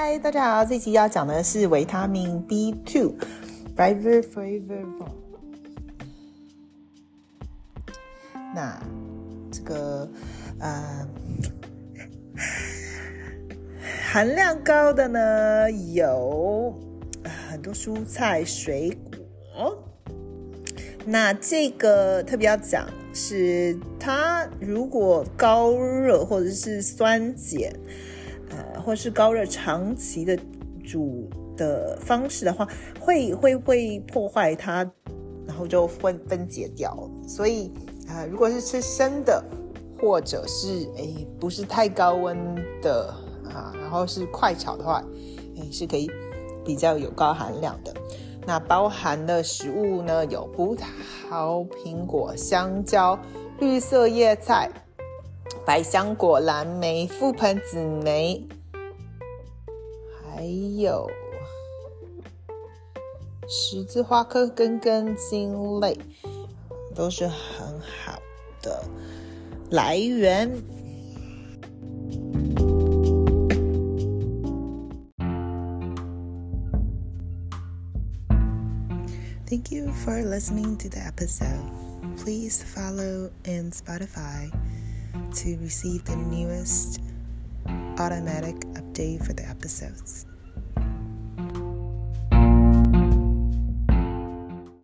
嗨，大家好，这期要讲的是维他命 B two，River f i v e r。那这个呃含量高的呢，有很多蔬菜水果。那这个特别要讲是，它如果高热或者是酸碱。或是高热长期的煮的方式的话，会会会破坏它，然后就分分解掉。所以啊，如果是吃生的，或者是哎不是太高温的啊，然后是快炒的话，哎是可以比较有高含量的。那包含的食物呢，有葡萄、苹果、香蕉、绿色叶菜。百香果、蓝莓、覆盆子莓，还有十字花科根根茎类，都是很好的来源。Thank you for listening to the episode. Please follow in Spotify. to receive the newest automatic update for the episodes.